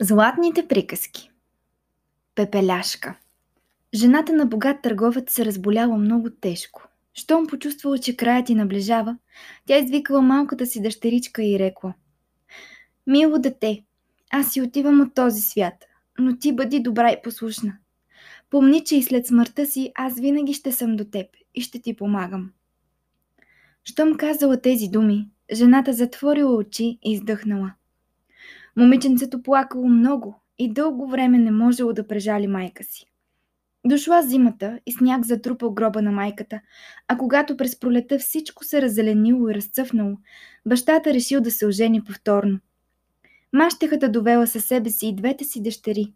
Златните приказки Пепеляшка Жената на богат търговец се разболяла много тежко. Щом почувствала, че краят ти наближава, тя извикала малката си дъщеричка и рекла Мило дете, аз си отивам от този свят, но ти бъди добра и послушна. Помни, че и след смъртта си аз винаги ще съм до теб и ще ти помагам. Щом казала тези думи, жената затворила очи и издъхнала – Момиченцето плакало много и дълго време не можело да прежали майка си. Дошла зимата и сняг затрупал гроба на майката, а когато през пролета всичко се раззеленило и разцъфнало, бащата решил да се ожени повторно. Мащехата довела със себе си и двете си дъщери.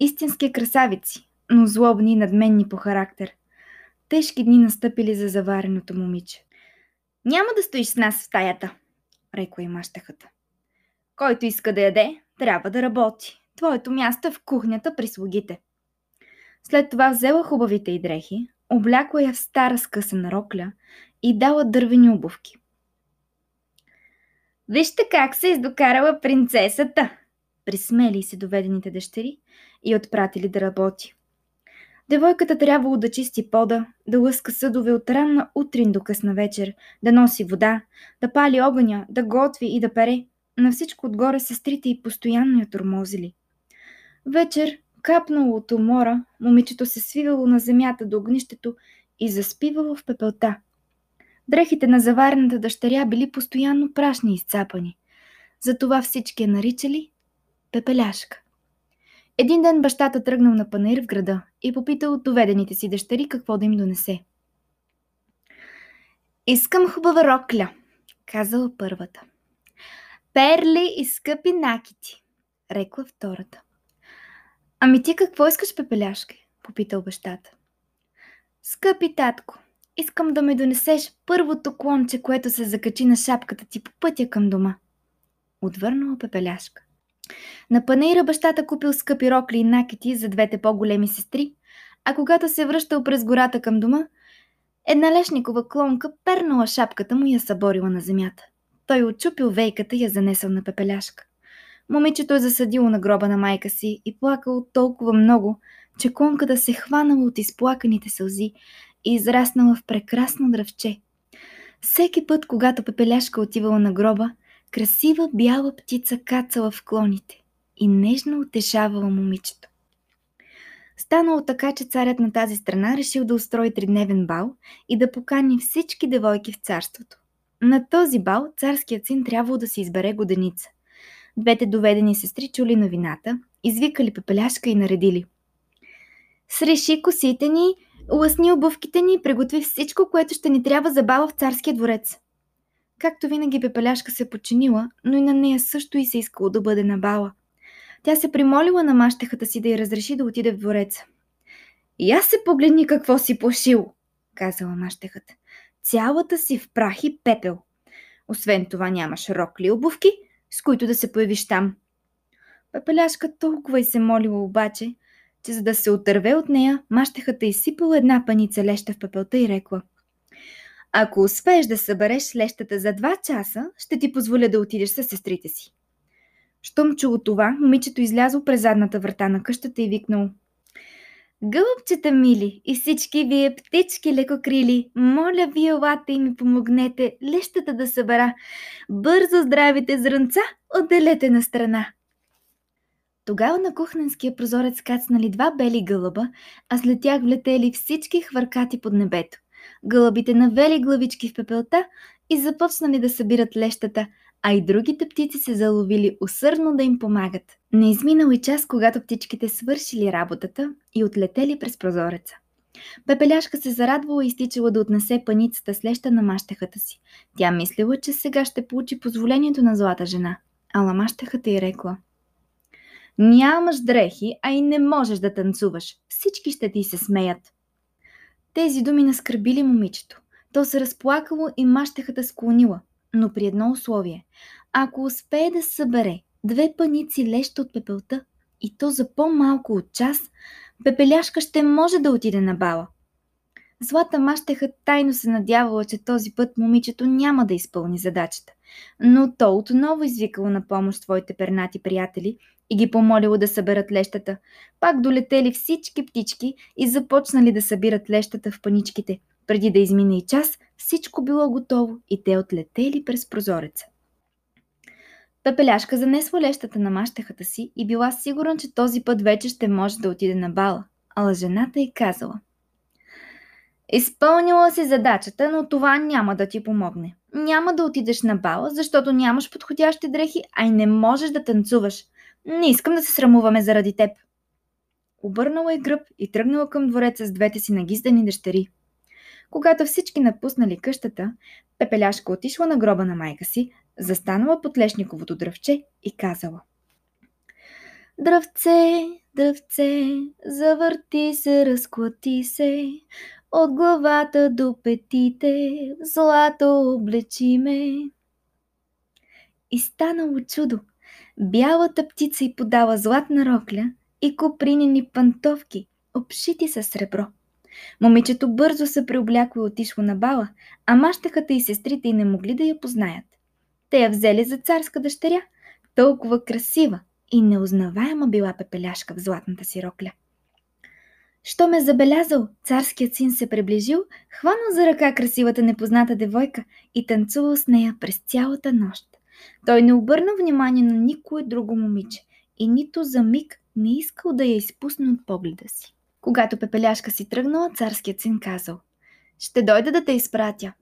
Истински красавици, но злобни и надменни по характер. Тежки дни настъпили за завареното момиче. Няма да стоиш с нас в стаята, рекла и мащехата. Който иска да яде, трябва да работи. Твоето място е в кухнята при слугите. След това взела хубавите й дрехи, облякла я в стара скъсана рокля и дала дървени обувки. Вижте как се издокарала принцесата! Присмели се доведените дъщери и отпратили да работи. Девойката трябвало да чисти пода, да лъска съдове от ранна утрин до късна вечер, да носи вода, да пали огъня, да готви и да пере. На всичко отгоре сестрите и постоянно я тормозили. Вечер, капнало от умора, момичето се свивало на земята до огнището и заспивало в пепелта. Дрехите на заварената дъщеря били постоянно прашни и изцапани. Затова всички я наричали Пепеляшка. Един ден бащата тръгнал на панер в града и попитал от доведените си дъщери какво да им донесе. Искам хубава рокля, казала първата. Перли и скъпи накити, рекла втората. Ами ти какво искаш, пепеляшка? попитал бащата. Скъпи татко, искам да ми донесеш първото клонче, което се закачи на шапката ти по пътя към дома. Отвърнала пепеляшка. На панейра бащата купил скъпи рокли и накити за двете по-големи сестри, а когато се връщал през гората към дома, една лешникова клонка пернала шапката му и я съборила на земята. Той отчупил вейката и я занесъл на пепеляшка. Момичето е засадило на гроба на майка си и плакало толкова много, че конката се хванала от изплаканите сълзи и израснала в прекрасно дръвче. Всеки път, когато пепеляшка отивала на гроба, красива бяла птица кацала в клоните и нежно утешавала момичето. Станало така, че царят на тази страна решил да устрои тридневен бал и да покани всички девойки в царството. На този бал царският син трябвало да си избере годеница. Двете доведени сестри чули новината, извикали пепеляшка и наредили. Среши косите ни, лъсни обувките ни и приготви всичко, което ще ни трябва за бала в царския дворец. Както винаги пепеляшка се починила, но и на нея също и се искало да бъде на бала. Тя се примолила на мащехата си да й разреши да отиде в двореца. И аз се погледни какво си пошил, казала мащехата цялата си в прах и пепел. Освен това нямаш рокли и обувки, с които да се появиш там. Пепеляшка толкова и се молила обаче, че за да се отърве от нея, мащехата изсипала една паница леща в пепелта и рекла Ако успееш да събереш лещата за два часа, ще ти позволя да отидеш с сестрите си. Щом чуло това, момичето излязло през задната врата на къщата и викнало – Гълъбчета мили и всички вие птички лекокрили, моля ви елате и ми помогнете лещата да събера. Бързо здравите зранца отделете на страна. Тогава на кухненския прозорец кацнали два бели гълъба, а след тях влетели всички хвъркати под небето. Гълъбите навели главички в пепелта и започнали да събират лещата, а и другите птици се заловили усърдно да им помагат. Не изминал и час, когато птичките свършили работата и отлетели през прозореца. Пепеляшка се зарадвала и стичала да отнесе паницата с леща на мащехата си. Тя мислила, че сега ще получи позволението на злата жена. Ала мащехата й рекла. Нямаш дрехи, а и не можеш да танцуваш. Всички ще ти се смеят. Тези думи наскърбили момичето. То се разплакало и мащехата склонила – но при едно условие. Ако успее да събере две паници леща от пепелта и то за по-малко от час, пепеляшка ще може да отиде на бала. Злата мащеха тайно се надявала, че този път момичето няма да изпълни задачата но то отново извикало на помощ своите пернати приятели и ги помолило да съберат лещата. Пак долетели всички птички и започнали да събират лещата в паничките. Преди да измине и час, всичко било готово и те отлетели през прозореца. Пепеляшка занесла лещата на мащехата си и била сигурна, че този път вече ще може да отиде на бала, ала жената й казала. Изпълнила си задачата, но това няма да ти помогне. Няма да отидеш на бала, защото нямаш подходящи дрехи, а и не можеш да танцуваш. Не искам да се срамуваме заради теб. Обърнала е гръб и тръгнала към двореца с двете си нагиздани дъщери. Когато всички напуснали къщата, Пепеляшка отишла на гроба на майка си, застанала под лешниковото дръвче и казала Дръвце, дръвце, завърти се, разклати се, от главата до петите, злато облечи ме. И станало чудо. Бялата птица й подала златна рокля и копринени пантовки, обшити с сребро. Момичето бързо се преоблякло и отишло на бала, а мащахата и сестрите й не могли да я познаят. Те я взели за царска дъщеря, толкова красива и неузнаваема била пепеляшка в златната си рокля. Що ме забелязал, царският син се приближил, хванал за ръка красивата непозната девойка и танцувал с нея през цялата нощ. Той не обърна внимание на никое друго момиче и нито за миг не искал да я изпусне от погледа си. Когато пепеляшка си тръгнала, царският син казал «Ще дойда да те изпратя».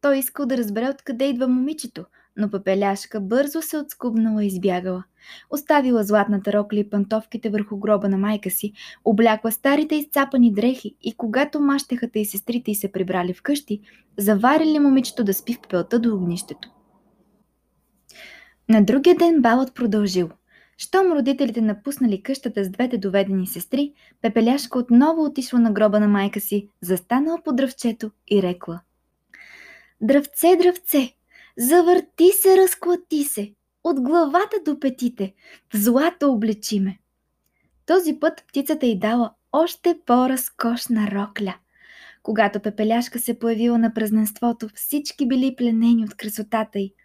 Той искал да разбере откъде идва момичето, но пепеляшка бързо се отскубнала и избягала. Оставила златната рокля и пантовките върху гроба на майка си, облякла старите изцапани дрехи и когато мащехата и сестрите й се прибрали вкъщи, заварили момичето да спи в пепелта до огнището. На другия ден балът продължил. Щом родителите напуснали къщата с двете доведени сестри, Пепеляшка отново отишла на гроба на майка си, застанала по дръвчето и рекла. Дръвце, дръвце, завърти се, разклати се, от главата до петите, в злато облечи ме. Този път птицата й дала още по-разкошна рокля. Когато Пепеляшка се появила на празненството, всички били пленени от красотата й –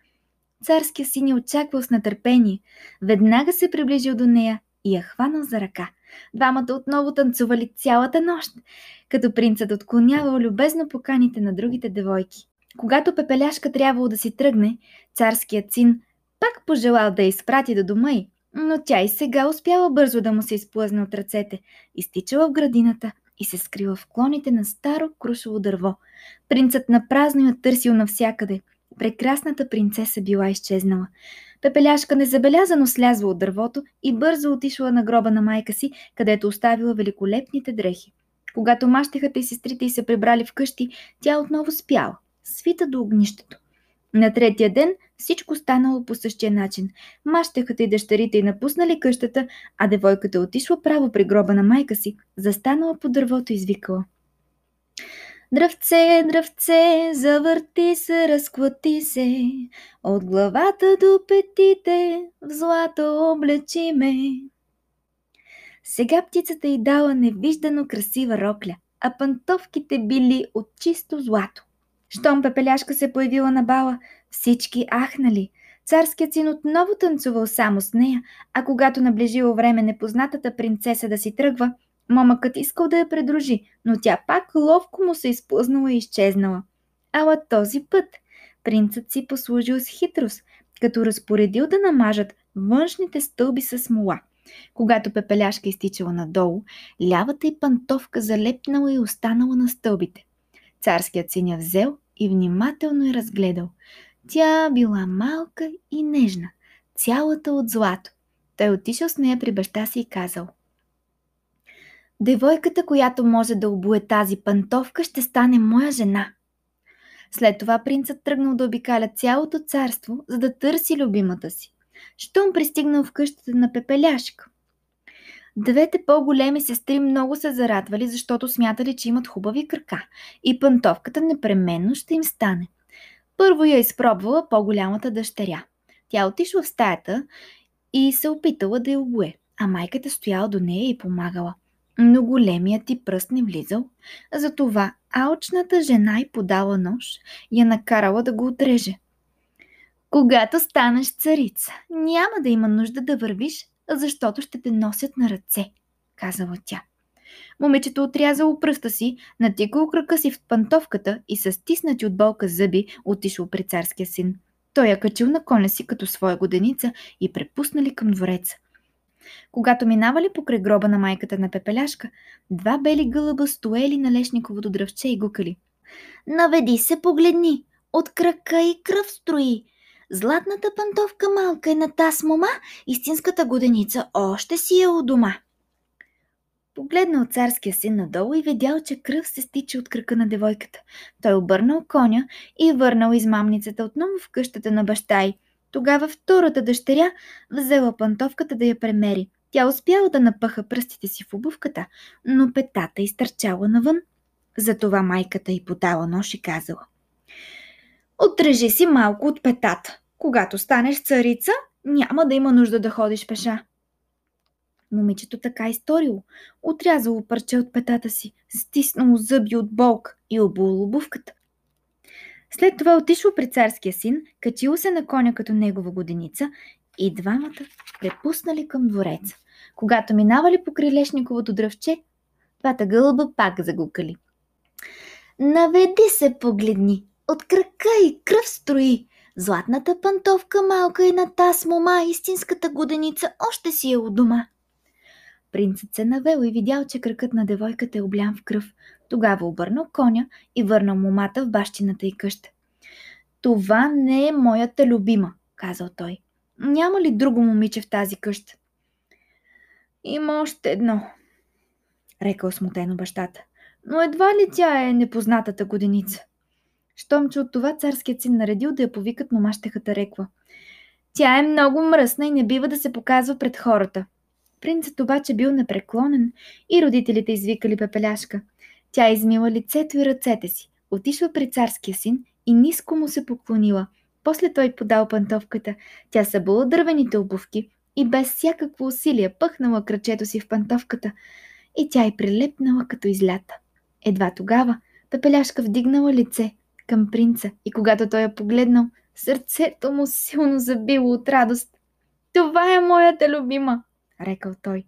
Царския син я очаквал с нетърпение. Веднага се приближил до нея и я хванал за ръка. Двамата отново танцували цялата нощ, като принцът отклонявал любезно поканите на другите девойки. Когато Пепеляшка трябвало да си тръгне, царският син пак пожелал да я изпрати до дома й, но тя и сега успяла бързо да му се изплъзне от ръцете, изтичала в градината и се скрила в клоните на старо крушово дърво. Принцът на празно я търсил навсякъде – Прекрасната принцеса била изчезнала. Пепеляшка незабелязано слязла от дървото и бързо отишла на гроба на майка си, където оставила великолепните дрехи. Когато мащехата и сестрите й се прибрали вкъщи, тя отново спяла, свита до огнището. На третия ден всичко станало по същия начин. Мащехата и дъщерите й напуснали къщата, а девойката отишла право при гроба на майка си, застанала по дървото и извикала. Дръвце, дръвце, завърти се, разклати се, от главата до петите, в злато облечи ме. Сега птицата й дала невиждано красива рокля, а пантовките били от чисто злато. Щом пепеляшка се появила на бала, всички ахнали. Царският син отново танцувал само с нея, а когато наближило време непознатата принцеса да си тръгва, Момъкът искал да я предружи, но тя пак ловко му се изплъзнала и изчезнала. Ала този път принцът си послужил с хитрост, като разпоредил да намажат външните стълби с смола. Когато пепеляшка изтичала надолу, лявата й пантовка залепнала и останала на стълбите. Царският син я взел и внимателно я разгледал. Тя била малка и нежна, цялата от злато. Той отишъл с нея при баща си и казал – Девойката, която може да обуе тази пантовка, ще стане моя жена. След това принцът тръгнал да обикаля цялото царство, за да търси любимата си. Щом пристигнал в къщата на Пепеляшка. Двете по-големи сестри много се зарадвали, защото смятали, че имат хубави крака и пантовката непременно ще им стане. Първо я изпробвала по-голямата дъщеря. Тя отишла в стаята и се опитала да я обуе, а майката стояла до нея и помагала но големият ти пръст не влизал. Затова алчната жена й подала нож и я накарала да го отреже. Когато станеш царица, няма да има нужда да вървиш, защото ще те носят на ръце, казала тя. Момичето отрязало пръста си, натикало крака си в пантовката и с стиснати от болка зъби отишло при царския син. Той я качил на коня си като своя годеница и препуснали към двореца. Когато минавали покрай гроба на майката на Пепеляшка, два бели гълъба стоели на лешниковото дръвче и гукали. Наведи се, погледни! От крака и кръв строи! Златната пантовка малка е на таз мома, истинската годеница още си е у дома. Погледнал царския син надолу и видял, че кръв се стича от крака на девойката. Той обърнал коня и върнал измамницата отново в къщата на баща й. Тогава втората дъщеря взела пантовката да я премери. Тя успяла да напъха пръстите си в обувката, но петата изтърчала навън. Затова майката й подала нож и казала. Отрежи си малко от петата. Когато станеш царица, няма да има нужда да ходиш пеша. Момичето така и сторило. Отрязало парче от петата си, стиснало зъби от болк и обуло обувката. След това отишло при царския син, качило се на коня като негова годеница и двамата препуснали към двореца. Когато минавали по крилешниковото дръвче, двата гълъба пак загукали. Наведи се, погледни, от крака и кръв строи. Златната пантовка малка и на таз мома, истинската годеница още си е у дома. Принцът се навел и видял, че кръкът на девойката е облян в кръв. Тогава обърнал коня и върнал момата в бащината и къща. Това не е моята любима, казал той. Няма ли друго момиче в тази къща? Има още едно, рекал смутено бащата. Но едва ли тя е непознатата годеница? Щом че от това царският син наредил да я повикат, но мащехата рекла. Тя е много мръсна и не бива да се показва пред хората. Принцът обаче бил непреклонен и родителите извикали пепеляшка. Тя измила лицето и ръцете си, отишла при царския син и ниско му се поклонила. После той подал пантовката. Тя събула дървените обувки и без всякакво усилие пъхнала кръчето си в пантовката и тя й прилепнала като излята. Едва тогава Пепеляшка вдигнала лице към принца и когато той я погледнал, сърцето му силно забило от радост. Това е моята любима, рекал той.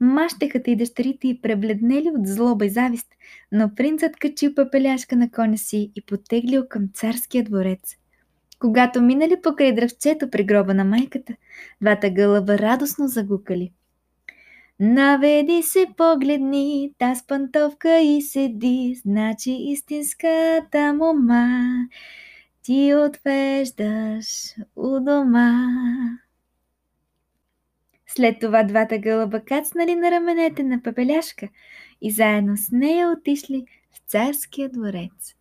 Мащехата и дъщерите й пребледнели от злоба и завист, но принцът качил пепеляшка на коня си и потеглил към царския дворец. Когато минали покрай дръвчето при гроба на майката, двата гълъба радостно загукали. Наведи се погледни, та с пантовка и седи, значи истинската мома ти отвеждаш у дома. След това двата гълъба кацнали на раменете на пепеляшка и заедно с нея отишли в царския дворец.